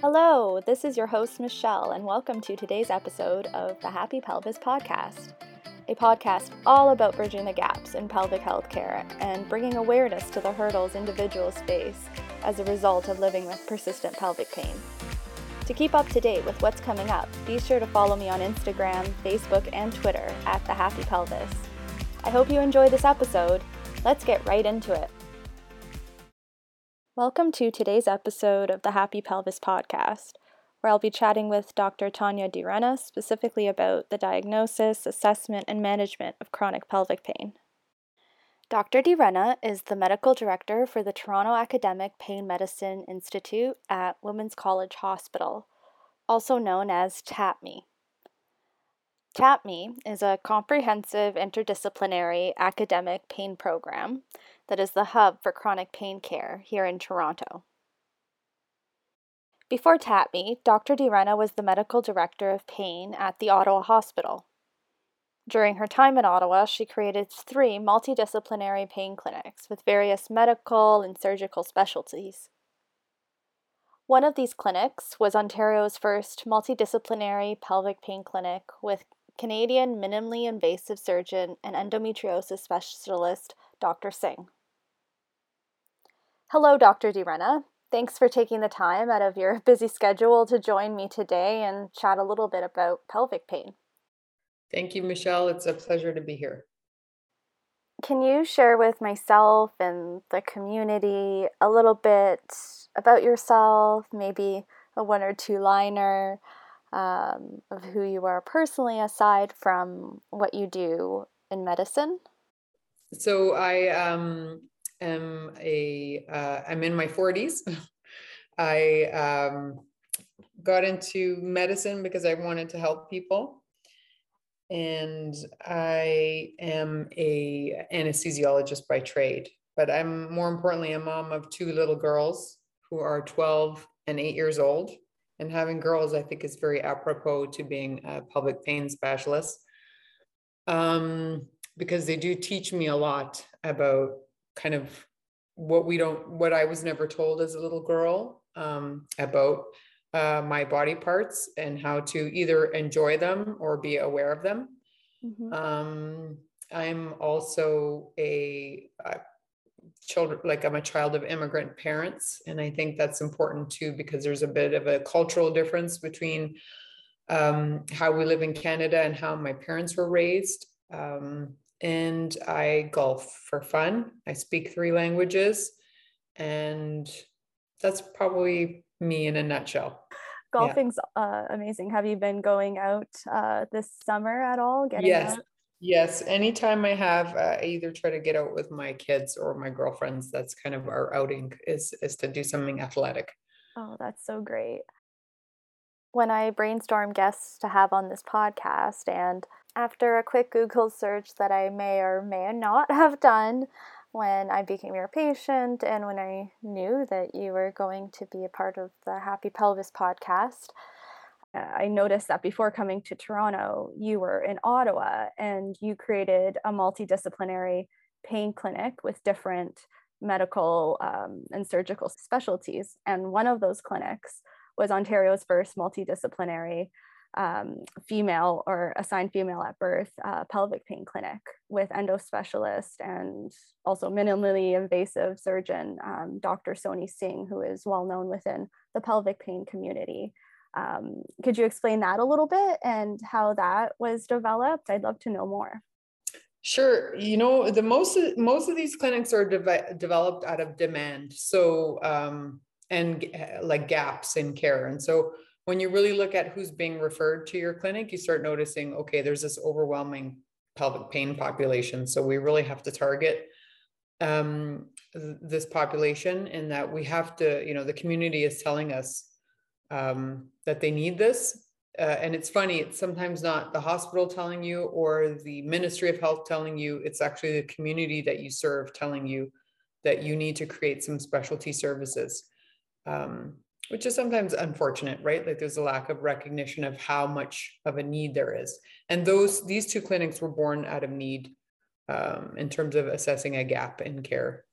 Hello, this is your host, Michelle, and welcome to today's episode of the Happy Pelvis Podcast, a podcast all about bridging the gaps in pelvic health care and bringing awareness to the hurdles individuals face as a result of living with persistent pelvic pain. To keep up to date with what's coming up, be sure to follow me on Instagram, Facebook, and Twitter at The Happy Pelvis. I hope you enjoy this episode. Let's get right into it. Welcome to today's episode of the Happy Pelvis Podcast, where I'll be chatting with Dr. Tania Di Renna specifically about the diagnosis, assessment, and management of chronic pelvic pain. Dr. DiRenna is the medical director for the Toronto Academic Pain Medicine Institute at Women's College Hospital, also known as TAPMI. TAPMI is a comprehensive interdisciplinary academic pain program that is the hub for chronic pain care here in Toronto. Before TAPMI, Dr. Di Renna was the medical director of pain at the Ottawa Hospital. During her time in Ottawa, she created three multidisciplinary pain clinics with various medical and surgical specialties. One of these clinics was Ontario's first multidisciplinary pelvic pain clinic with Canadian minimally invasive surgeon and endometriosis specialist Dr. Singh. Hello, Dr. Di Renna. Thanks for taking the time out of your busy schedule to join me today and chat a little bit about pelvic pain. Thank you, Michelle. It's a pleasure to be here. Can you share with myself and the community a little bit about yourself, maybe a one or two liner um, of who you are personally, aside from what you do in medicine? So, I um, am a uh, I'm in my 40s. I um, got into medicine because I wanted to help people, and I am a anesthesiologist by trade. But I'm more importantly a mom of two little girls who are 12 and 8 years old. And having girls, I think, is very apropos to being a pelvic pain specialist. Um, because they do teach me a lot about kind of what we don't what i was never told as a little girl um, about uh, my body parts and how to either enjoy them or be aware of them mm-hmm. um, i'm also a, a children like i'm a child of immigrant parents and i think that's important too because there's a bit of a cultural difference between um, how we live in canada and how my parents were raised um, and I golf for fun. I speak three languages, and that's probably me in a nutshell. Golfing's yeah. uh, amazing. Have you been going out uh, this summer at all? Getting yes. Out? Yes, anytime I have, uh, I either try to get out with my kids or my girlfriends. That's kind of our outing is is to do something athletic. Oh, that's so great. When I brainstorm guests to have on this podcast, and after a quick Google search that I may or may not have done when I became your patient and when I knew that you were going to be a part of the Happy Pelvis podcast, I noticed that before coming to Toronto, you were in Ottawa and you created a multidisciplinary pain clinic with different medical um, and surgical specialties. And one of those clinics was Ontario's first multidisciplinary um, female or assigned female at birth uh, pelvic pain clinic with endo specialist and also minimally invasive surgeon, um, Dr. Sony Singh, who is well known within the pelvic pain community. Um, could you explain that a little bit and how that was developed? I'd love to know more. Sure. You know, the most most of these clinics are de- developed out of demand. So um, and like gaps in care. And so when you really look at who's being referred to your clinic, you start noticing, okay, there's this overwhelming pelvic pain population. So we really have to target um, this population and that we have to, you know, the community is telling us um, that they need this. Uh, and it's funny, it's sometimes not the hospital telling you or the Ministry of Health telling you, it's actually the community that you serve telling you that you need to create some specialty services. Um, which is sometimes unfortunate, right? Like there's a lack of recognition of how much of a need there is. And those these two clinics were born out of need um, in terms of assessing a gap in care.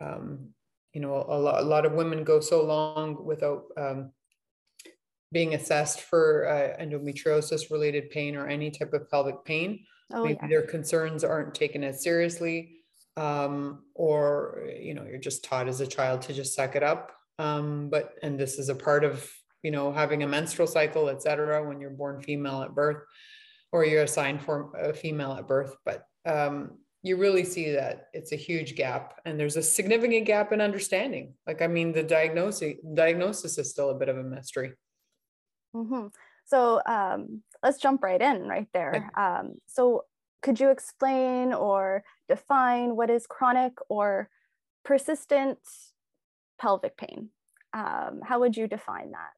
Um, you know, a lot, a lot of women go so long without um, being assessed for uh, endometriosis related pain or any type of pelvic pain. Oh, Maybe yeah. their concerns aren't taken as seriously, um, or you know, you're just taught as a child to just suck it up. Um, but and this is a part of you know having a menstrual cycle, etc. When you're born female at birth, or you're assigned for a female at birth, but um, you really see that it's a huge gap and there's a significant gap in understanding like i mean the diagnosis diagnosis is still a bit of a mystery mm-hmm. so um, let's jump right in right there um, so could you explain or define what is chronic or persistent pelvic pain um, how would you define that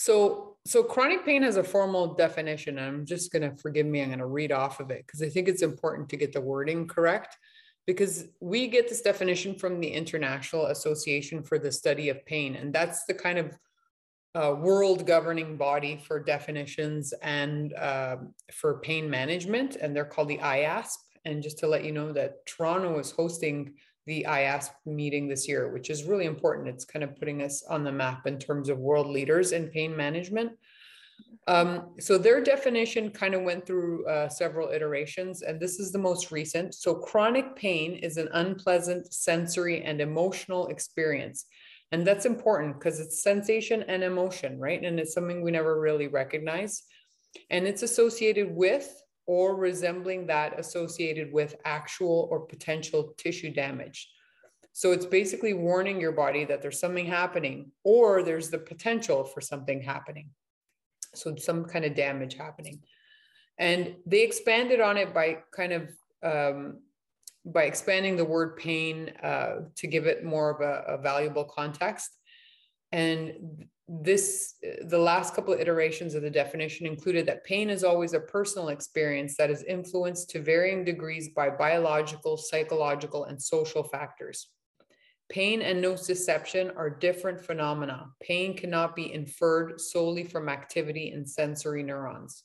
so, so chronic pain has a formal definition. And I'm just going to forgive me. I'm going to read off of it because I think it's important to get the wording correct because we get this definition from the International Association for the Study of Pain. And that's the kind of uh, world governing body for definitions and uh, for pain management. And they're called the IASP. And just to let you know that Toronto is hosting the IASP meeting this year, which is really important. It's kind of putting us on the map in terms of world leaders in pain management. Um, so their definition kind of went through uh, several iterations, and this is the most recent. So chronic pain is an unpleasant sensory and emotional experience. And that's important because it's sensation and emotion, right? And it's something we never really recognize. And it's associated with or resembling that associated with actual or potential tissue damage. So it's basically warning your body that there's something happening or there's the potential for something happening. So some kind of damage happening. And they expanded on it by kind of um, by expanding the word pain uh, to give it more of a, a valuable context. And this the last couple of iterations of the definition included that pain is always a personal experience that is influenced to varying degrees by biological psychological and social factors. Pain and nociception are different phenomena. Pain cannot be inferred solely from activity in sensory neurons.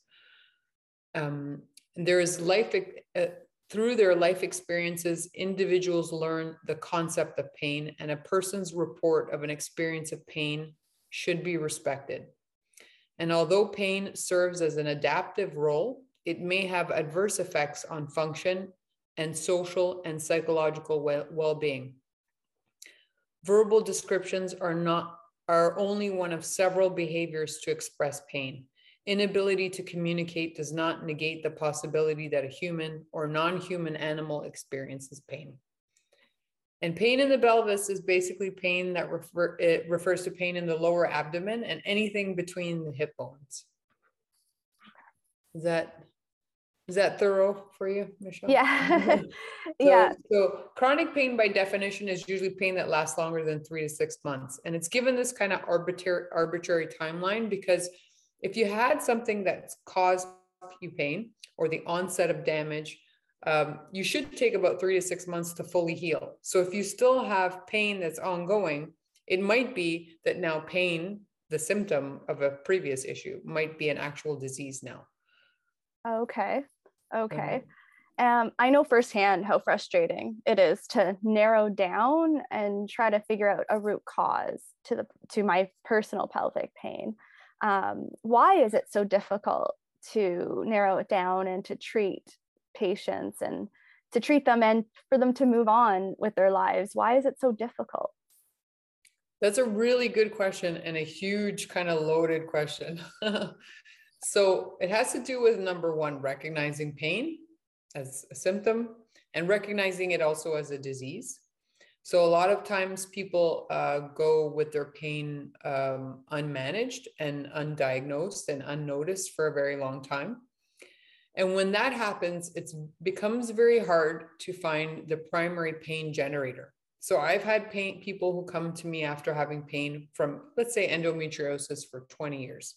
Um, there is life uh, through their life experiences individuals learn the concept of pain and a person's report of an experience of pain should be respected. And although pain serves as an adaptive role, it may have adverse effects on function and social and psychological well being. Verbal descriptions are not are only one of several behaviors to express pain. Inability to communicate does not negate the possibility that a human or non human animal experiences pain. And pain in the pelvis is basically pain that refer, it refers to pain in the lower abdomen and anything between the hip bones. Is that is that thorough for you, Michelle? Yeah. Mm-hmm. so, yeah. So chronic pain by definition is usually pain that lasts longer than three to six months. And it's given this kind of arbitrary arbitrary timeline because if you had something that's caused you pain or the onset of damage um, you should take about three to six months to fully heal. So if you still have pain that's ongoing, it might be that now pain, the symptom of a previous issue, might be an actual disease now. Okay. Okay. Um, I know firsthand how frustrating it is to narrow down and try to figure out a root cause to the to my personal pelvic pain. Um, why is it so difficult to narrow it down and to treat patients and to treat them and for them to move on with their lives? Why is it so difficult? That's a really good question and a huge kind of loaded question. so it has to do with number one, recognizing pain as a symptom and recognizing it also as a disease. So a lot of times people uh, go with their pain um, unmanaged and undiagnosed and unnoticed for a very long time. And when that happens, it becomes very hard to find the primary pain generator. So I've had pain people who come to me after having pain from, let's say, endometriosis for 20 years.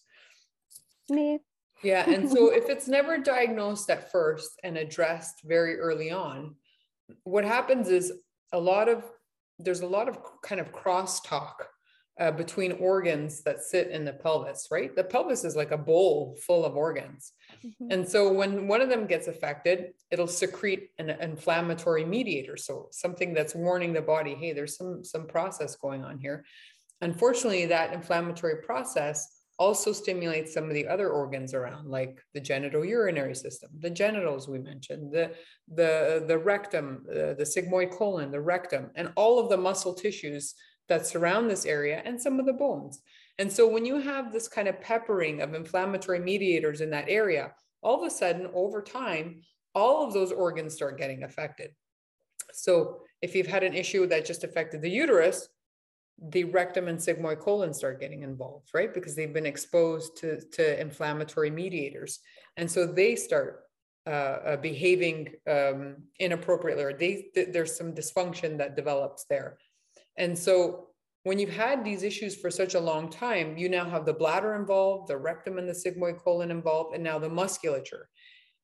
Me. Yeah. And so if it's never diagnosed at first and addressed very early on, what happens is a lot of there's a lot of kind of crosstalk uh, between organs that sit in the pelvis, right? The pelvis is like a bowl full of organs. Mm-hmm. And so when one of them gets affected, it'll secrete an inflammatory mediator. So something that's warning the body, hey, there's some, some process going on here. unfortunately, that inflammatory process also stimulates some of the other organs around, like the genital urinary system, the genitals we mentioned, the the the rectum, uh, the sigmoid colon, the rectum, and all of the muscle tissues that surround this area, and some of the bones. And so, when you have this kind of peppering of inflammatory mediators in that area, all of a sudden, over time, all of those organs start getting affected. So, if you've had an issue that just affected the uterus, the rectum and sigmoid colon start getting involved, right? Because they've been exposed to, to inflammatory mediators. And so they start uh, uh, behaving um, inappropriately, or they, th- there's some dysfunction that develops there. And so when you've had these issues for such a long time, you now have the bladder involved, the rectum and the sigmoid colon involved, and now the musculature.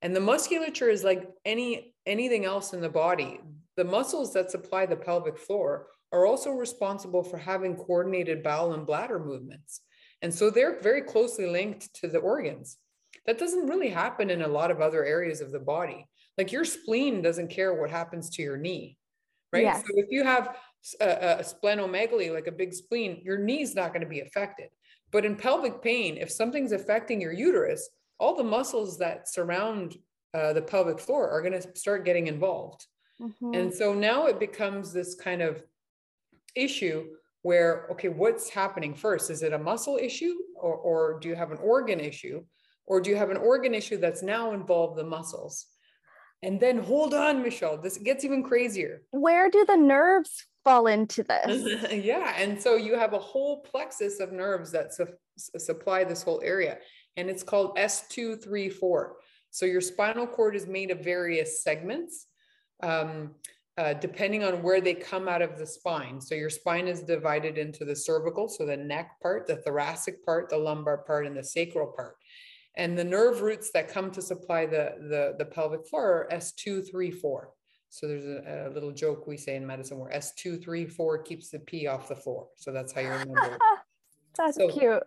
And the musculature is like any anything else in the body. The muscles that supply the pelvic floor are also responsible for having coordinated bowel and bladder movements. And so they're very closely linked to the organs. That doesn't really happen in a lot of other areas of the body. Like your spleen doesn't care what happens to your knee, right? Yes. So if you have a, a splenomegaly, like a big spleen, your knee's not going to be affected. But in pelvic pain, if something's affecting your uterus, all the muscles that surround uh, the pelvic floor are going to start getting involved. Mm-hmm. And so now it becomes this kind of issue where okay what's happening first is it a muscle issue or, or do you have an organ issue or do you have an organ issue that's now involved the muscles and then hold on michelle this gets even crazier where do the nerves fall into this yeah and so you have a whole plexus of nerves that su- supply this whole area and it's called s234 so your spinal cord is made of various segments um, uh, depending on where they come out of the spine. So your spine is divided into the cervical, so the neck part, the thoracic part, the lumbar part, and the sacral part. And the nerve roots that come to supply the, the, the pelvic floor are S2, 3, 4. So there's a, a, little joke we say in medicine where S2, 3, 4 keeps the P off the floor. So that's how you remember. that's so, cute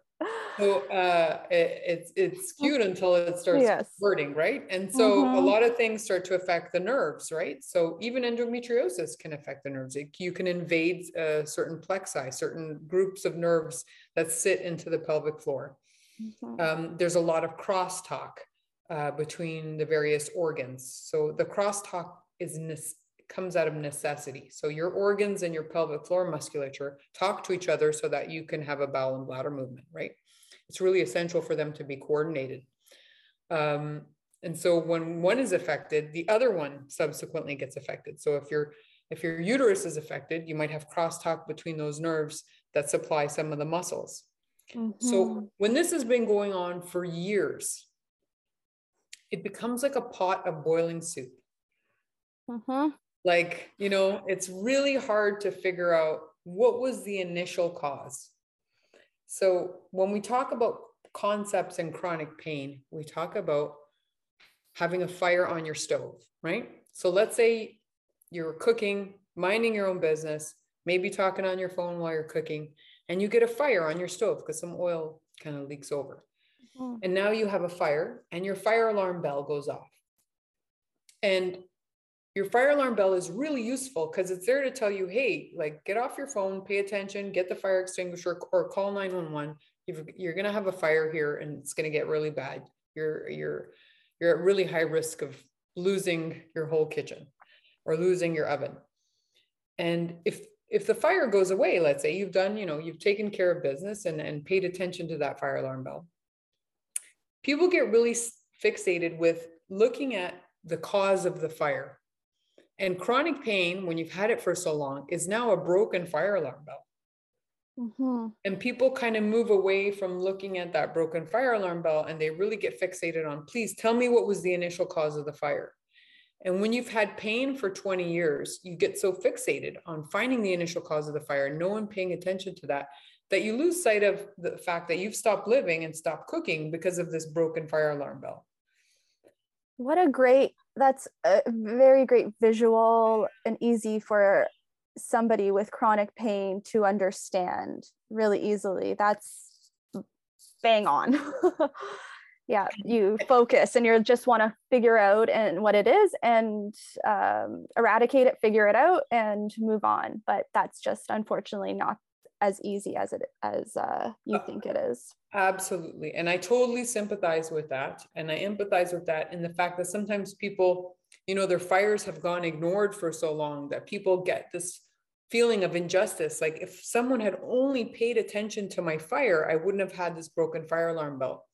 so uh, it, it's it's cute until it starts yes. hurting, right? And so mm-hmm. a lot of things start to affect the nerves, right? So even endometriosis can affect the nerves. It, you can invade uh, certain plexi, certain groups of nerves that sit into the pelvic floor. Mm-hmm. Um, there's a lot of crosstalk uh, between the various organs. So the crosstalk is comes out of necessity. So your organs and your pelvic floor musculature talk to each other so that you can have a bowel and bladder movement, right? It's really essential for them to be coordinated. Um, and so when one is affected, the other one subsequently gets affected. So if your if your uterus is affected, you might have crosstalk between those nerves that supply some of the muscles. Mm-hmm. So when this has been going on for years, it becomes like a pot of boiling soup. Mm-hmm. Like, you know, it's really hard to figure out what was the initial cause. So when we talk about concepts in chronic pain, we talk about having a fire on your stove, right? So let's say you're cooking, minding your own business, maybe talking on your phone while you're cooking, and you get a fire on your stove because some oil kind of leaks over. Mm-hmm. And now you have a fire, and your fire alarm bell goes off. And your fire alarm bell is really useful because it's there to tell you, hey, like get off your phone, pay attention, get the fire extinguisher or call 911. You're going to have a fire here and it's going to get really bad. You're, you're, you're at really high risk of losing your whole kitchen or losing your oven. And if, if the fire goes away, let's say you've done, you know, you've taken care of business and, and paid attention to that fire alarm bell. People get really fixated with looking at the cause of the fire and chronic pain, when you've had it for so long, is now a broken fire alarm bell. Mm-hmm. And people kind of move away from looking at that broken fire alarm bell and they really get fixated on, please tell me what was the initial cause of the fire. And when you've had pain for 20 years, you get so fixated on finding the initial cause of the fire, no one paying attention to that, that you lose sight of the fact that you've stopped living and stopped cooking because of this broken fire alarm bell. What a great that's a very great visual and easy for somebody with chronic pain to understand really easily that's bang on yeah you focus and you just want to figure out and what it is and um, eradicate it figure it out and move on but that's just unfortunately not as easy as it as uh, you uh, think it is. Absolutely. And I totally sympathize with that. And I empathize with that in the fact that sometimes people, you know, their fires have gone ignored for so long that people get this feeling of injustice. Like if someone had only paid attention to my fire, I wouldn't have had this broken fire alarm bell.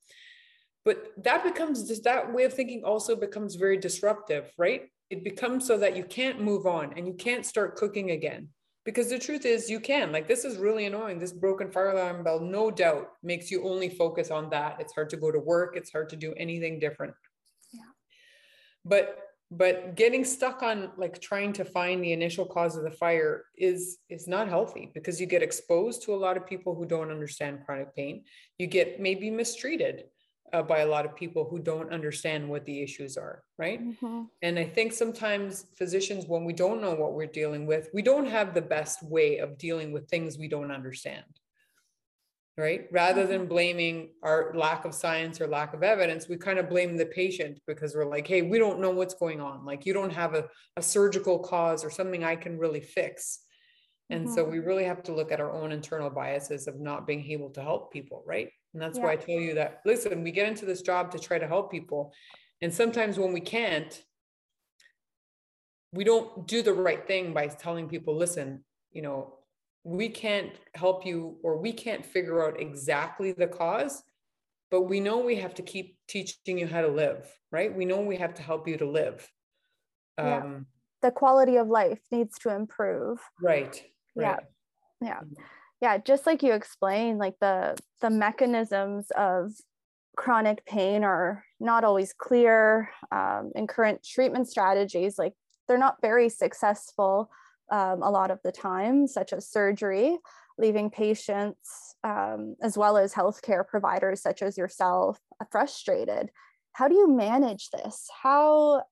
But that becomes just that way of thinking also becomes very disruptive, right? It becomes so that you can't move on and you can't start cooking again. Because the truth is you can. Like this is really annoying. This broken fire alarm bell no doubt makes you only focus on that. It's hard to go to work. It's hard to do anything different. Yeah. But but getting stuck on like trying to find the initial cause of the fire is is not healthy because you get exposed to a lot of people who don't understand chronic pain. You get maybe mistreated uh, by a lot of people who don't understand what the issues are, right? Mm-hmm. And I think sometimes physicians, when we don't know what we're dealing with, we don't have the best way of dealing with things we don't understand, right? Rather mm-hmm. than blaming our lack of science or lack of evidence, we kind of blame the patient because we're like, hey, we don't know what's going on. Like, you don't have a, a surgical cause or something I can really fix. And mm-hmm. so we really have to look at our own internal biases of not being able to help people, right? And that's yeah. why I tell you that, listen, we get into this job to try to help people. And sometimes when we can't, we don't do the right thing by telling people, listen, you know, we can't help you or we can't figure out exactly the cause, but we know we have to keep teaching you how to live, right? We know we have to help you to live. Yeah. Um, the quality of life needs to improve. Right. right. Yeah. Yeah. Yeah just like you explained like the the mechanisms of chronic pain are not always clear um, and current treatment strategies like they're not very successful um, a lot of the time such as surgery leaving patients um, as well as healthcare providers such as yourself frustrated. How do you manage this? How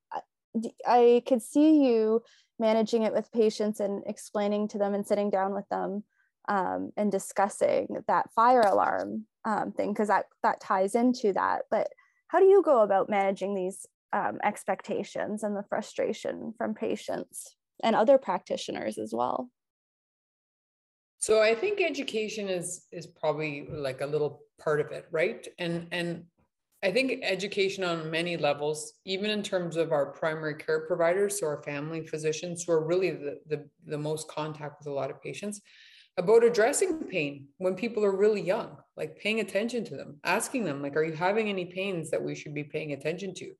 i could see you managing it with patients and explaining to them and sitting down with them um, and discussing that fire alarm um, thing because that that ties into that. But how do you go about managing these um, expectations and the frustration from patients and other practitioners as well? So I think education is is probably like a little part of it, right? And and I think education on many levels, even in terms of our primary care providers, so our family physicians who are really the, the, the most contact with a lot of patients, about addressing pain when people are really young, like paying attention to them, asking them, like, are you having any pains that we should be paying attention to?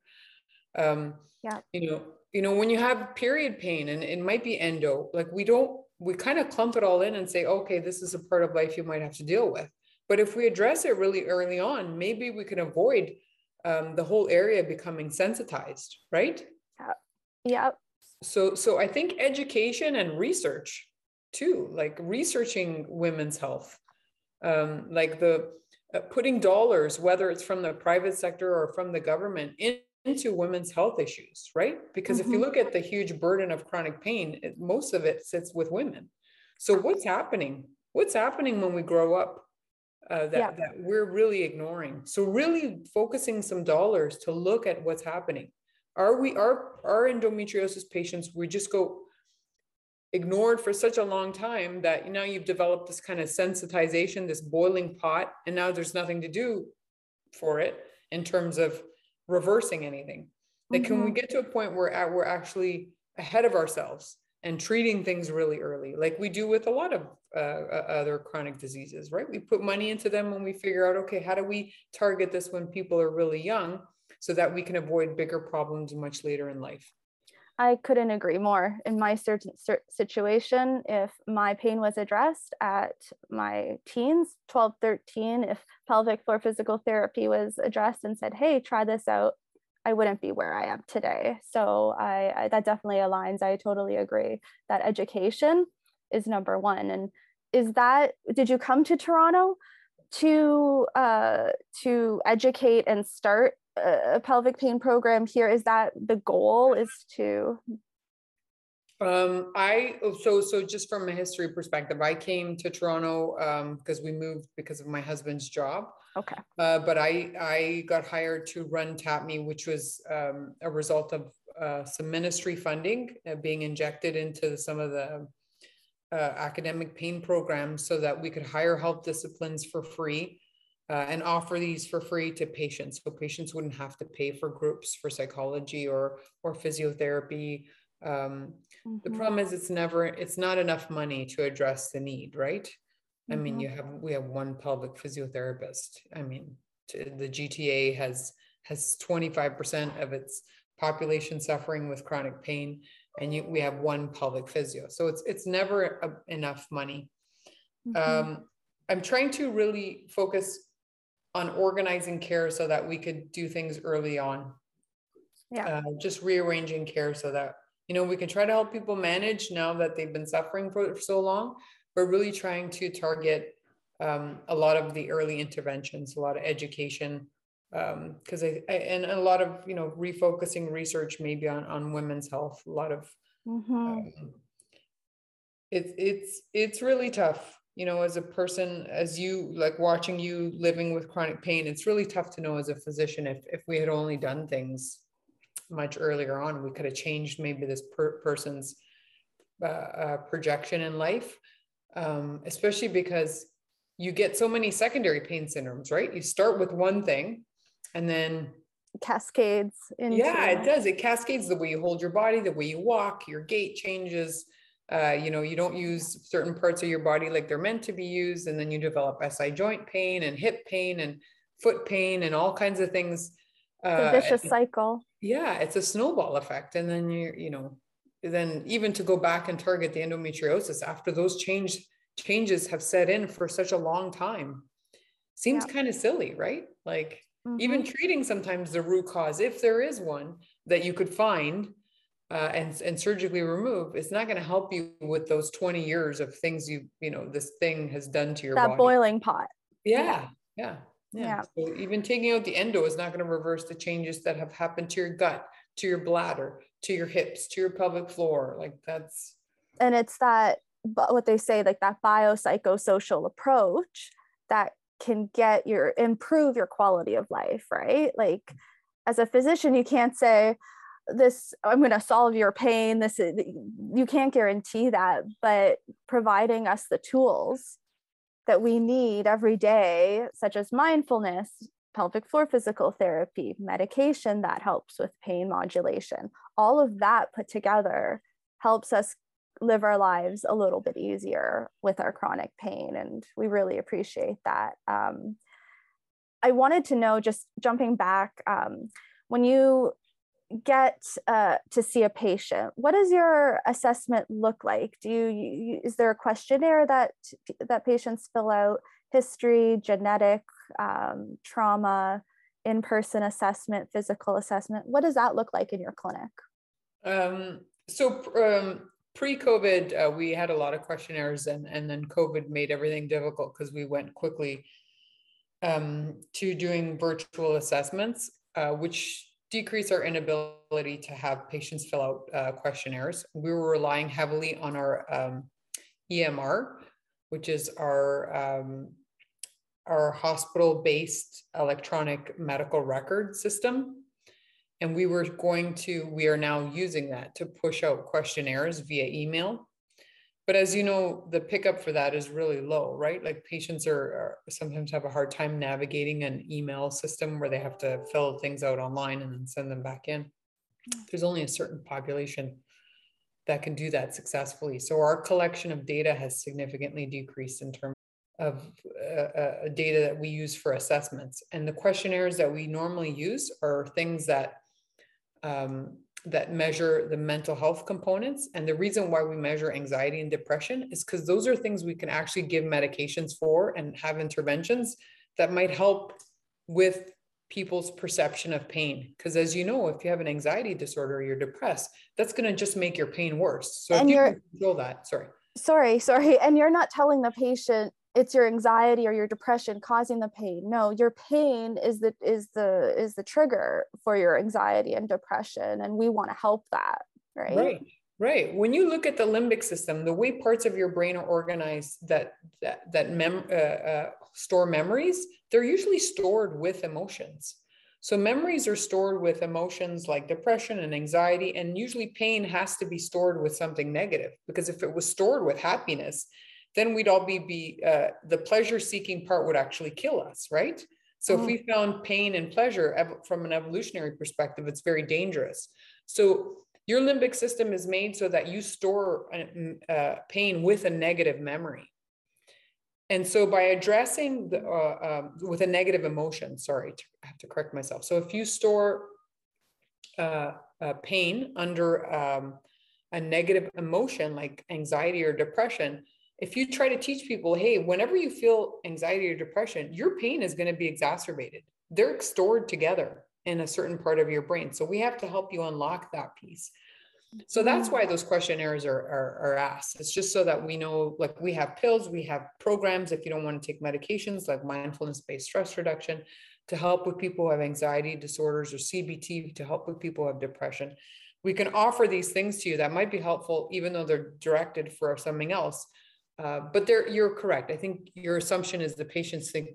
Um, yeah. You know, you know, when you have period pain and it might be endo, like we don't, we kind of clump it all in and say, okay, this is a part of life you might have to deal with. But if we address it really early on, maybe we can avoid um, the whole area becoming sensitized, right? Yeah. yeah. So, so I think education and research too, like researching women's health, um, like the uh, putting dollars, whether it's from the private sector or from the government, in, into women's health issues, right? Because mm-hmm. if you mm-hmm. look at the huge burden of chronic pain, it, most of it sits with women. So what's happening? What's happening when we grow up? Uh, that, yeah. that we're really ignoring. So really focusing some dollars to look at what's happening. Are we are our endometriosis patients? We just go ignored for such a long time that you know you've developed this kind of sensitization this boiling pot and now there's nothing to do for it in terms of reversing anything like mm-hmm. can we mm-hmm. get to a point where we're actually ahead of ourselves and treating things really early like we do with a lot of uh, other chronic diseases right we put money into them when we figure out okay how do we target this when people are really young so that we can avoid bigger problems much later in life I couldn't agree more. In my certain situation, if my pain was addressed at my teens, 12, 13, if pelvic floor physical therapy was addressed and said, hey, try this out, I wouldn't be where I am today. So I, I that definitely aligns. I totally agree that education is number one. And is that did you come to Toronto to uh, to educate and start a pelvic pain program here is that the goal is to um, I so so just from a history perspective, I came to Toronto um, because we moved because of my husband's job. Okay. Uh, but I I got hired to run TAPMI, which was um, a result of uh, some ministry funding uh, being injected into some of the uh, academic pain programs so that we could hire health disciplines for free uh, and offer these for free to patients so patients wouldn't have to pay for groups for psychology or or physiotherapy um, mm-hmm. the problem is it's never it's not enough money to address the need right mm-hmm. i mean mm-hmm. you have we have one pelvic physiotherapist i mean the gta has has 25% of its population suffering with chronic pain and you, we have one pelvic physio so it's it's never a, enough money mm-hmm. um, i'm trying to really focus on organizing care so that we could do things early on. Yeah. Uh, just rearranging care so that you know we can try to help people manage now that they've been suffering for so long. But really trying to target um, a lot of the early interventions a lot of education because um, I, I, and a lot of you know refocusing research maybe on on women's health a lot of mm-hmm. um, it's it's it's really tough you know as a person as you like watching you living with chronic pain it's really tough to know as a physician if if we had only done things much earlier on we could have changed maybe this per- person's uh, uh, projection in life. Um, especially because you get so many secondary pain syndromes right? You start with one thing and then cascades into yeah it does. It cascades the way you hold your body the way you walk your gait changes uh, you know you don't use certain parts of your body like they're meant to be used and then you develop si joint pain and hip pain and foot pain and all kinds of things uh, a vicious cycle yeah it's a snowball effect and then you you know then even to go back and target the endometriosis after those change changes have set in for such a long time seems yeah. kind of silly right like Mm-hmm. Even treating sometimes the root cause, if there is one that you could find uh, and, and surgically remove, it's not going to help you with those 20 years of things you, you know, this thing has done to your that body. boiling pot. Yeah. Yeah. Yeah. yeah. So even taking out the endo is not going to reverse the changes that have happened to your gut, to your bladder, to your hips, to your pelvic floor. Like that's. And it's that, but what they say, like that biopsychosocial approach that can get your improve your quality of life right like as a physician you can't say this i'm going to solve your pain this is, you can't guarantee that but providing us the tools that we need every day such as mindfulness pelvic floor physical therapy medication that helps with pain modulation all of that put together helps us live our lives a little bit easier with our chronic pain. And we really appreciate that. Um, I wanted to know, just jumping back, um, when you get uh, to see a patient, what does your assessment look like? Do you, you is there a questionnaire that that patients fill out? History, genetic, um, trauma, in-person assessment, physical assessment. What does that look like in your clinic? Um, so um, pre-COVID, uh, we had a lot of questionnaires, and and then COVID made everything difficult because we went quickly um, to doing virtual assessments, uh, which decrease our inability to have patients fill out uh, questionnaires. We were relying heavily on our um, EMR, which is our um, our hospital-based electronic medical record system and we were going to, we are now using that to push out questionnaires via email. But as you know, the pickup for that is really low, right? Like patients are, are sometimes have a hard time navigating an email system where they have to fill things out online and then send them back in. There's only a certain population that can do that successfully. So our collection of data has significantly decreased in terms of uh, uh, data that we use for assessments. And the questionnaires that we normally use are things that um, that measure the mental health components. And the reason why we measure anxiety and depression is because those are things we can actually give medications for and have interventions that might help with people's perception of pain. Because as you know, if you have an anxiety disorder or you're depressed, that's going to just make your pain worse. So and if you control that, sorry. Sorry, sorry. And you're not telling the patient it's your anxiety or your depression causing the pain. No your pain is the is the is the trigger for your anxiety and depression and we want to help that right? Right right. When you look at the limbic system the way parts of your brain are organized that that that mem uh, uh, store memories they're usually stored with emotions. So memories are stored with emotions like depression and anxiety, and usually pain has to be stored with something negative because if it was stored with happiness, then we'd all be, be uh, the pleasure seeking part would actually kill us, right? So oh. if we found pain and pleasure from an evolutionary perspective, it's very dangerous. So your limbic system is made so that you store uh, pain with a negative memory. And so by addressing the, uh, um, with a negative emotion, sorry, I have to correct myself. So if you store uh, uh, pain under um, a negative emotion like anxiety or depression, if you try to teach people, hey, whenever you feel anxiety or depression, your pain is going to be exacerbated. They're stored together in a certain part of your brain. So we have to help you unlock that piece. So that's mm. why those questionnaires are, are, are, asked. It's just so that we know, like we have pills, we have programs if you don't want to take medications like mindfulness-based stress reduction to help with people who have anxiety disorders or CBT to help with people who have depression. We can offer these things to you that might be helpful, even though they're directed for something else. Uh, but they you're correct. I think your assumption is the patients think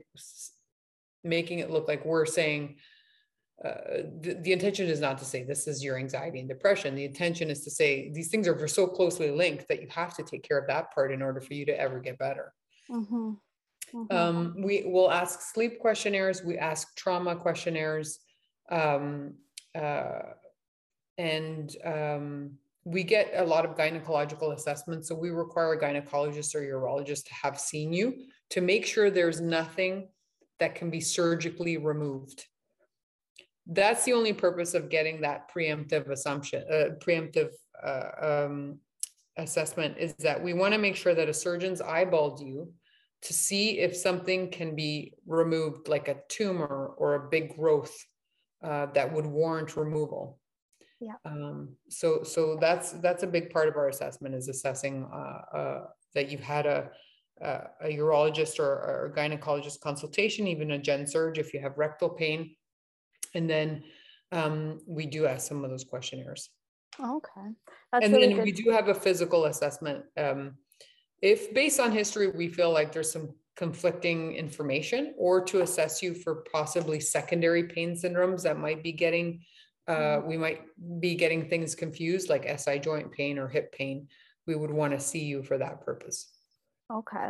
making it look like we're saying, uh, the, the, intention is not to say this is your anxiety and depression. The intention is to say these things are so closely linked that you have to take care of that part in order for you to ever get better. Mm-hmm. Mm-hmm. Um, we will ask sleep questionnaires, we ask trauma questionnaires, um, uh, and um, we get a lot of gynecological assessments. So we require a gynecologist or urologist to have seen you to make sure there's nothing that can be surgically removed that's the only purpose of getting that preemptive assumption, uh, preemptive uh, um, assessment is that we want to make sure that a surgeon's eyeballed you to see if something can be removed, like a tumor or a big growth uh, that would warrant removal. Yeah. Um, so, so that's that's a big part of our assessment is assessing uh, uh, that you've had a a urologist or, or a gynecologist consultation, even a gen surge if you have rectal pain and then um, we do ask some of those questionnaires. Okay. That's and really then good. we do have a physical assessment. Um, if based on history, we feel like there's some conflicting information or to assess you for possibly secondary pain syndromes that might be getting, uh, mm-hmm. we might be getting things confused like SI joint pain or hip pain. We would want to see you for that purpose. Okay.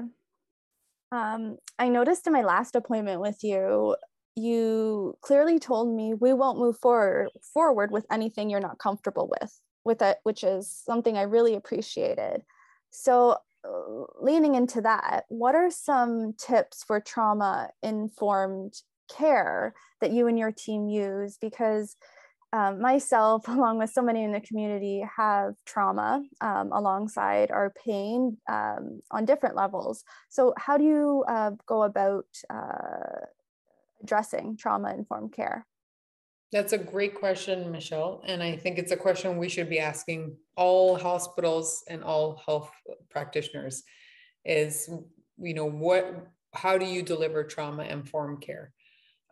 Um, I noticed in my last appointment with you, you clearly told me we won't move forward forward with anything you're not comfortable with with it which is something i really appreciated so uh, leaning into that what are some tips for trauma informed care that you and your team use because um, myself along with so many in the community have trauma um, alongside our pain um, on different levels so how do you uh, go about uh, addressing trauma informed care? That's a great question, Michelle. And I think it's a question we should be asking all hospitals and all health practitioners is, you know, what, how do you deliver trauma informed care?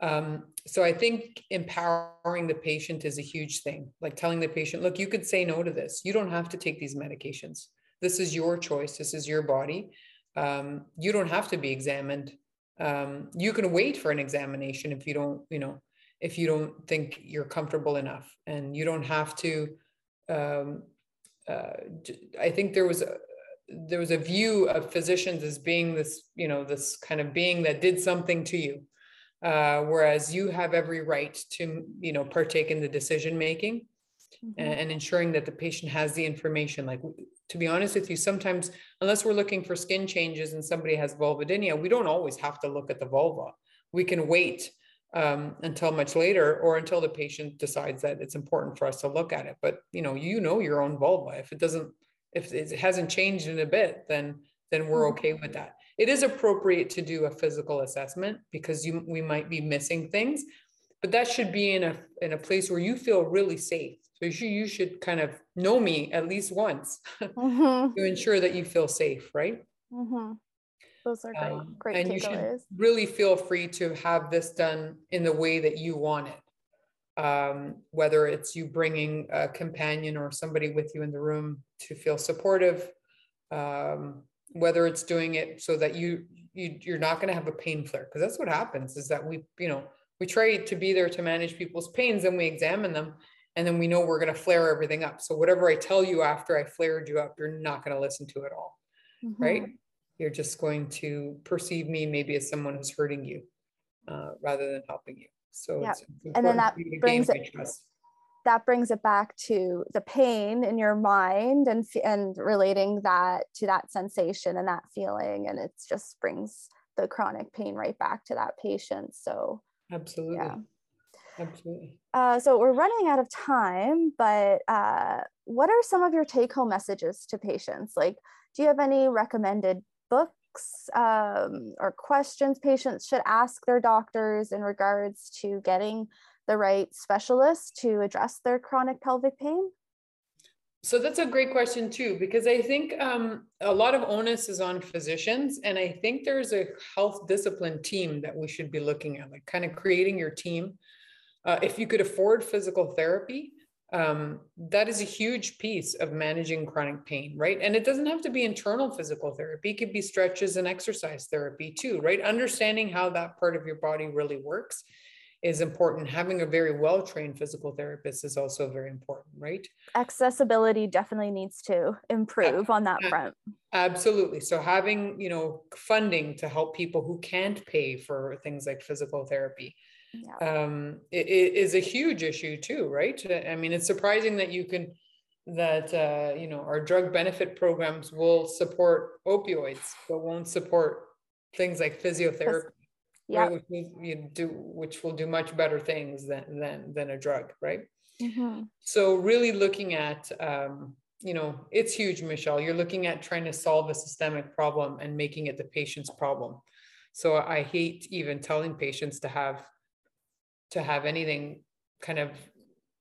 Um, so I think empowering the patient is a huge thing. Like telling the patient, look, you could say no to this. You don't have to take these medications. This is your choice. This is your body. Um, you don't have to be examined um, you can wait for an examination if you don't you know if you don't think you're comfortable enough and you don't have to um, uh, i think there was a there was a view of physicians as being this you know this kind of being that did something to you uh, whereas you have every right to you know partake in the decision making mm-hmm. and, and ensuring that the patient has the information like to be honest with you, sometimes, unless we're looking for skin changes and somebody has vulvodynia, we don't always have to look at the vulva. We can wait um, until much later or until the patient decides that it's important for us to look at it. But you know, you know your own vulva. If it doesn't, if it hasn't changed in a bit, then then we're mm-hmm. okay with that. It is appropriate to do a physical assessment because you we might be missing things, but that should be in a in a place where you feel really safe so you, you should kind of know me at least once mm-hmm. to ensure that you feel safe, right? Mm-hmm. Those are great, um, great and you should really feel free to have this done in the way that you want it. Um, whether it's you bringing a companion or somebody with you in the room to feel supportive, um, whether it's doing it so that you, you you're not going to have a pain flare because that's what happens is that we you know we try to be there to manage people's pains and we examine them and then we know we're going to flare everything up so whatever i tell you after i flared you up you're not going to listen to it all mm-hmm. right you're just going to perceive me maybe as someone who's hurting you uh, rather than helping you so yeah. and then that brings it that brings it back to the pain in your mind and and relating that to that sensation and that feeling and it just brings the chronic pain right back to that patient so absolutely. yeah. Absolutely. Uh, so we're running out of time but uh, what are some of your take home messages to patients? Like do you have any recommended books um, or questions patients should ask their doctors in regards to getting the right specialist to address their chronic pelvic pain? So that's a great question too, because I think um, a lot of onus is on physicians, and I think there's a health discipline team that we should be looking at, like kind of creating your team. Uh, if you could afford physical therapy, um, that is a huge piece of managing chronic pain, right? And it doesn't have to be internal physical therapy; it could be stretches and exercise therapy too, right? Understanding how that part of your body really works is important. Having a very well trained physical therapist is also very important, right? Accessibility definitely needs to improve on that front. Absolutely. So having, you know, funding to help people who can't pay for things like physical therapy yeah. um, it, it is a huge issue too, right? I mean, it's surprising that you can that uh, you know our drug benefit programs will support opioids but won't support things like physiotherapy yeah which you do which will do much better things than than than a drug right? Mm-hmm. so really looking at um, you know it's huge michelle. You're looking at trying to solve a systemic problem and making it the patient's problem. So i hate even telling patients to have to have anything kind of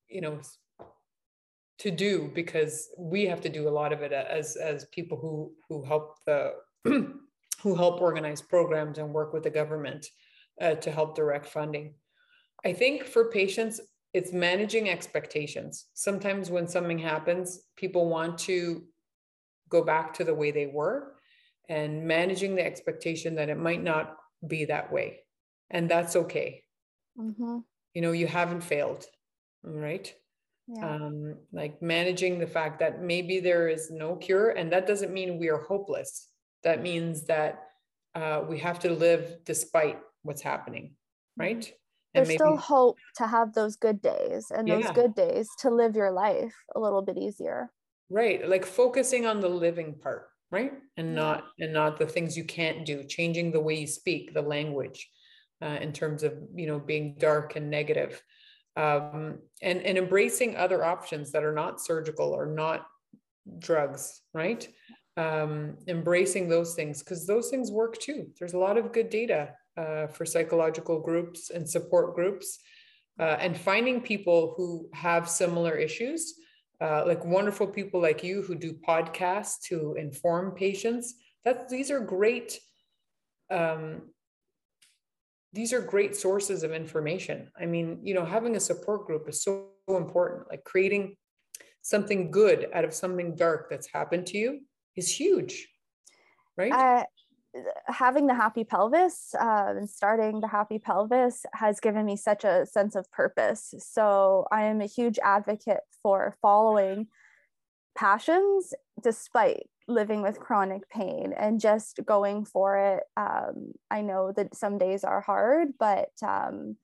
you know to do because we have to do a lot of it as as people who who help the who help organize programs and work with the government uh, to help direct funding. I think for patients, it's managing expectations. Sometimes when something happens, people want to go back to the way they were and managing the expectation that it might not be that way. And that's okay. Mm-hmm. You know, you haven't failed, right? Yeah. Um, like managing the fact that maybe there is no cure, and that doesn't mean we are hopeless that means that uh, we have to live despite what's happening, mm-hmm. right? There's maybe, still hope to have those good days and those yeah. good days to live your life a little bit easier. Right. Like focusing on the living part, right? And yeah. not and not the things you can't do, changing the way you speak, the language, uh, in terms of you know being dark and negative. Um, and and embracing other options that are not surgical or not drugs right um, embracing those things because those things work too. There's a lot of good data uh, for psychological groups and support groups, uh, and finding people who have similar issues, uh, like wonderful people like you who do podcasts to inform patients. That these are great. Um, these are great sources of information. I mean, you know, having a support group is so important. Like creating something good out of something dark that's happened to you is huge, right? Uh, having the happy pelvis uh, and starting the happy pelvis has given me such a sense of purpose. So I am a huge advocate for following passions despite living with chronic pain and just going for it. Um, I know that some days are hard, but um,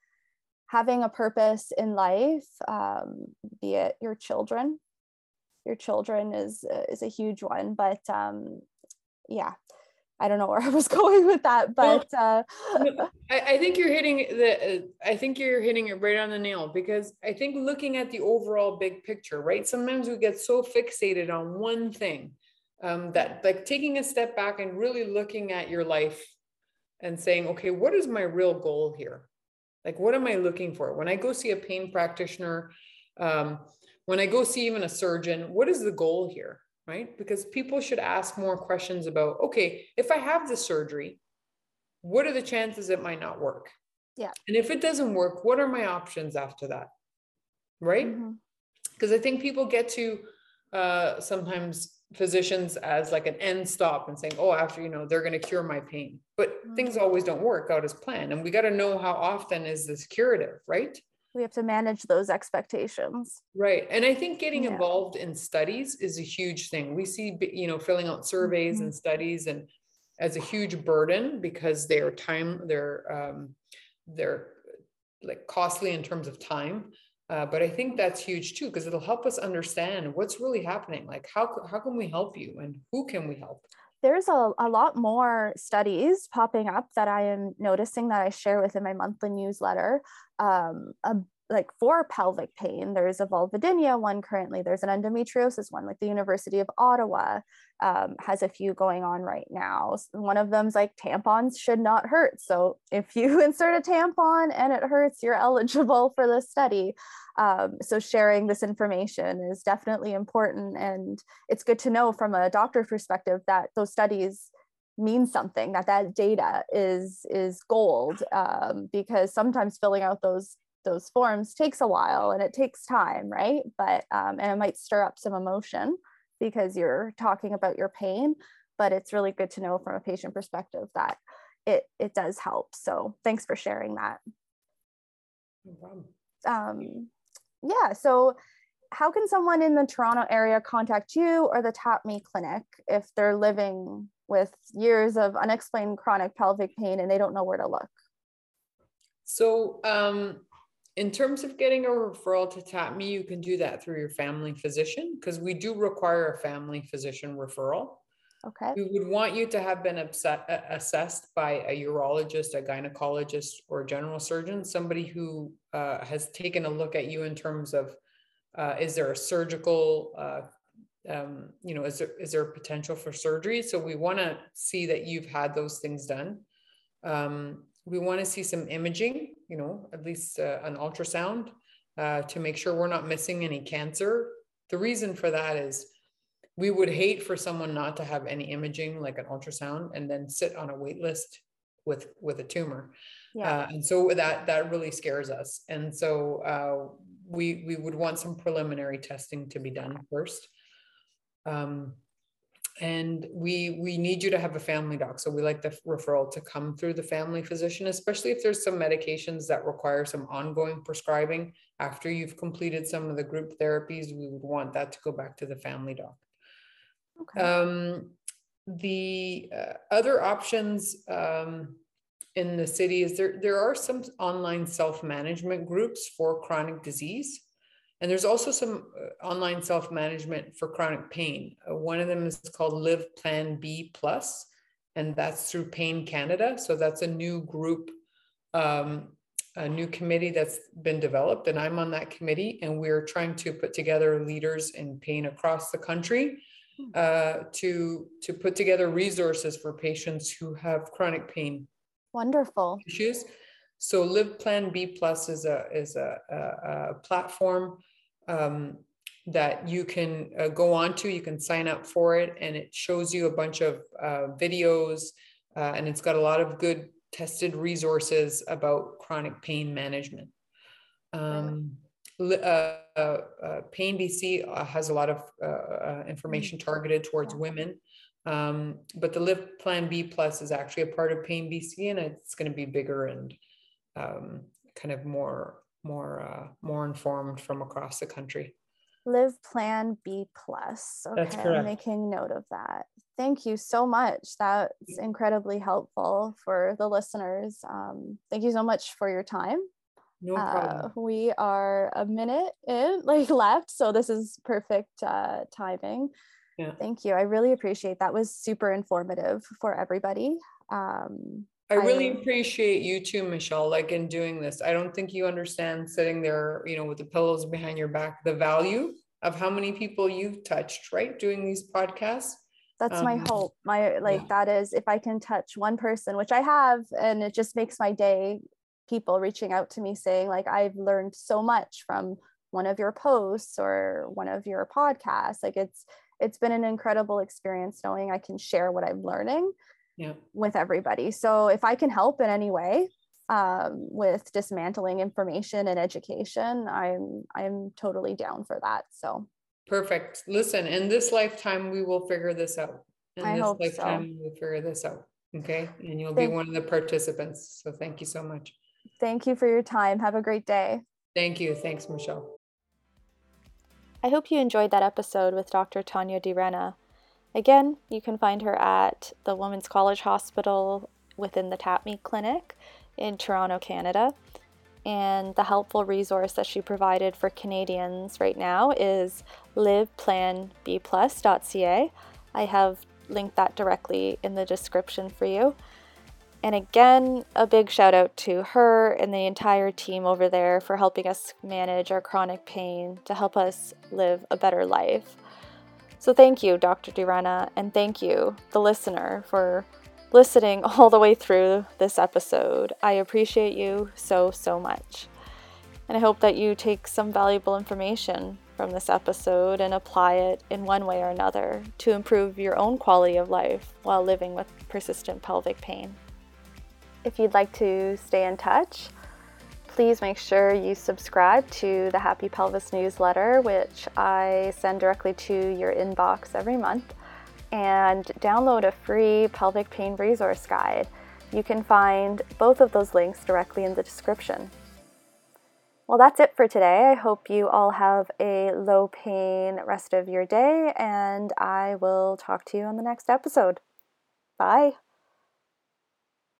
having a purpose in life, um, be it your children, your children is is a huge one but um yeah I don't know where I was going with that, but uh, I, I, think you're hitting the. Uh, I think you're hitting it right on the nail because I think looking at the overall big picture, right? Sometimes we get so fixated on one thing um, that, like, taking a step back and really looking at your life and saying, okay, what is my real goal here? Like, what am I looking for when I go see a pain practitioner? Um, when I go see even a surgeon, what is the goal here? Right? Because people should ask more questions about okay, if I have the surgery, what are the chances it might not work? Yeah. And if it doesn't work, what are my options after that? Right? Because mm-hmm. I think people get to uh, sometimes physicians as like an end stop and saying, oh, after, you know, they're going to cure my pain. But mm-hmm. things always don't work out as planned. And we got to know how often is this curative, right? We have to manage those expectations. Right. And I think getting yeah. involved in studies is a huge thing. We see, you know, filling out surveys mm-hmm. and studies and as a huge burden because they're time, they're, um, they're like costly in terms of time uh, but I think that's huge too, because it'll help us understand what's really happening. Like, how, how can we help you and who can we help? There's a, a lot more studies popping up that I am noticing that I share within my monthly newsletter um, like for pelvic pain, there's a vulvodynia one currently, there's an endometriosis one, like the University of Ottawa um, has a few going on right now. One of them's like tampons should not hurt. So if you insert a tampon and it hurts, you're eligible for the study. Um, so sharing this information is definitely important. And it's good to know from a doctor's perspective that those studies mean something that that data is is gold um, because sometimes filling out those those forms takes a while and it takes time, right? But um, and it might stir up some emotion because you're talking about your pain. But it's really good to know from a patient perspective that it it does help. So thanks for sharing that. No. Um, yeah. So how can someone in the Toronto area contact you or the TAPMI Clinic if they're living with years of unexplained chronic pelvic pain and they don't know where to look? So um, in terms of getting a referral to TAPMI you can do that through your family physician because we do require a family physician referral. Okay. We would want you to have been upset, assessed by a urologist a gynecologist or a general surgeon somebody who uh, has taken a look at you in terms of uh, is there a surgical uh, um, you know is there is there potential for surgery? So we want to see that you've had those things done. Um, we want to see some imaging, you know, at least uh, an ultrasound uh, to make sure we're not missing any cancer. The reason for that is we would hate for someone not to have any imaging, like an ultrasound, and then sit on a wait list with with a tumor. Yeah. Uh, and so that that really scares us. And so uh, we we would want some preliminary testing to be done first. Um, and we we need you to have a family doc. So we like the referral to come through the family physician especially if there's some medications that require some ongoing prescribing. After you've completed some of the group therapies we would want that to go back to the family doc. Okay. um, the uh, other options um, in the city is there there are some online self-management groups for chronic disease and there's also some uh, online self management for chronic pain. Uh, one of them is called Live Plan Be Plus, and that's through Pain Canada. So that's a new group, um, a new committee that's been developed, and I'm on that committee. And we're trying to put together leaders in pain across the country hmm. uh, to to put together resources for patients who have chronic pain. Wonderful issues. So Live Plan Be Plus is a is a, a, a platform um, that you can uh, go on to. You can sign up for it, and it shows you a bunch of uh, videos, uh, and it's got a lot of good tested resources about chronic pain management. Um, uh, uh, uh, pain BC has a lot of information mm. targeted towards women. Um, but the Live Plan Be Plus is actually a part of Pain BC, and it's going to be bigger and um, kind of more more uh, more informed from across the country. Live Plan Be plus. Okay, I'm making note of that. Thank you so much. That's incredibly helpful for the listeners. Um, thank you so much for your time. No problem. Uh, we are a minute in, like left, so this is perfect uh, timing. Yeah. Thank you. I really appreciate that. Was super informative for everybody. Um, I really I, appreciate you too, Michelle, like in doing this. I don't think you understand sitting there, you know, with the pillows behind your back, the value of how many people you've touched, right? Doing these podcasts. That's um, my hope. My like yeah. that is if I can touch one person, which I have, and it just makes my day, people reaching out to me saying, like, I've learned so much from one of your posts or one of your podcasts. Like it's it's been an incredible experience knowing I can share what I'm learning yeah. with everybody. So if I can help in any way um, with dismantling information and education, I'm I'm totally down for that. So Perfect. Listen, in this lifetime, we will figure this out. In I this hope so. lifetime, we'll figure this out. Okay. And you'll Thank- be one of the participants. So thank you so much. Thank you for your time. Have a great day. Thank you. Thanks, Michelle. I hope you enjoyed that episode with Dr. Tania Di Renna. Again, you can find her at the Women's College Hospital within the TAPMI Clinic in Toronto, Canada. And the helpful resource that she provided for Canadians right now is liveplanbeplus.ca. I have linked that directly in the description for you. And again, a big shout out to her and the entire team over there for helping us manage our chronic pain to help us live a better life. So, thank you, Dr. Di Renna, and thank you, the listener, for listening all the way through this episode. I appreciate you so, so much. And I hope that you take some valuable information from this episode and apply it in one way or another to improve your own quality of life while living with persistent pelvic pain. If you'd like to stay in touch, please make sure you subscribe to the Happy Pelvis newsletter, which I send directly to your inbox every month, and download a free pelvic pain resource guide. You can find both of those links directly in the description. Well, that's it for today. I hope you all have a low pain rest of your day, and I will talk to you on the next episode. Bye.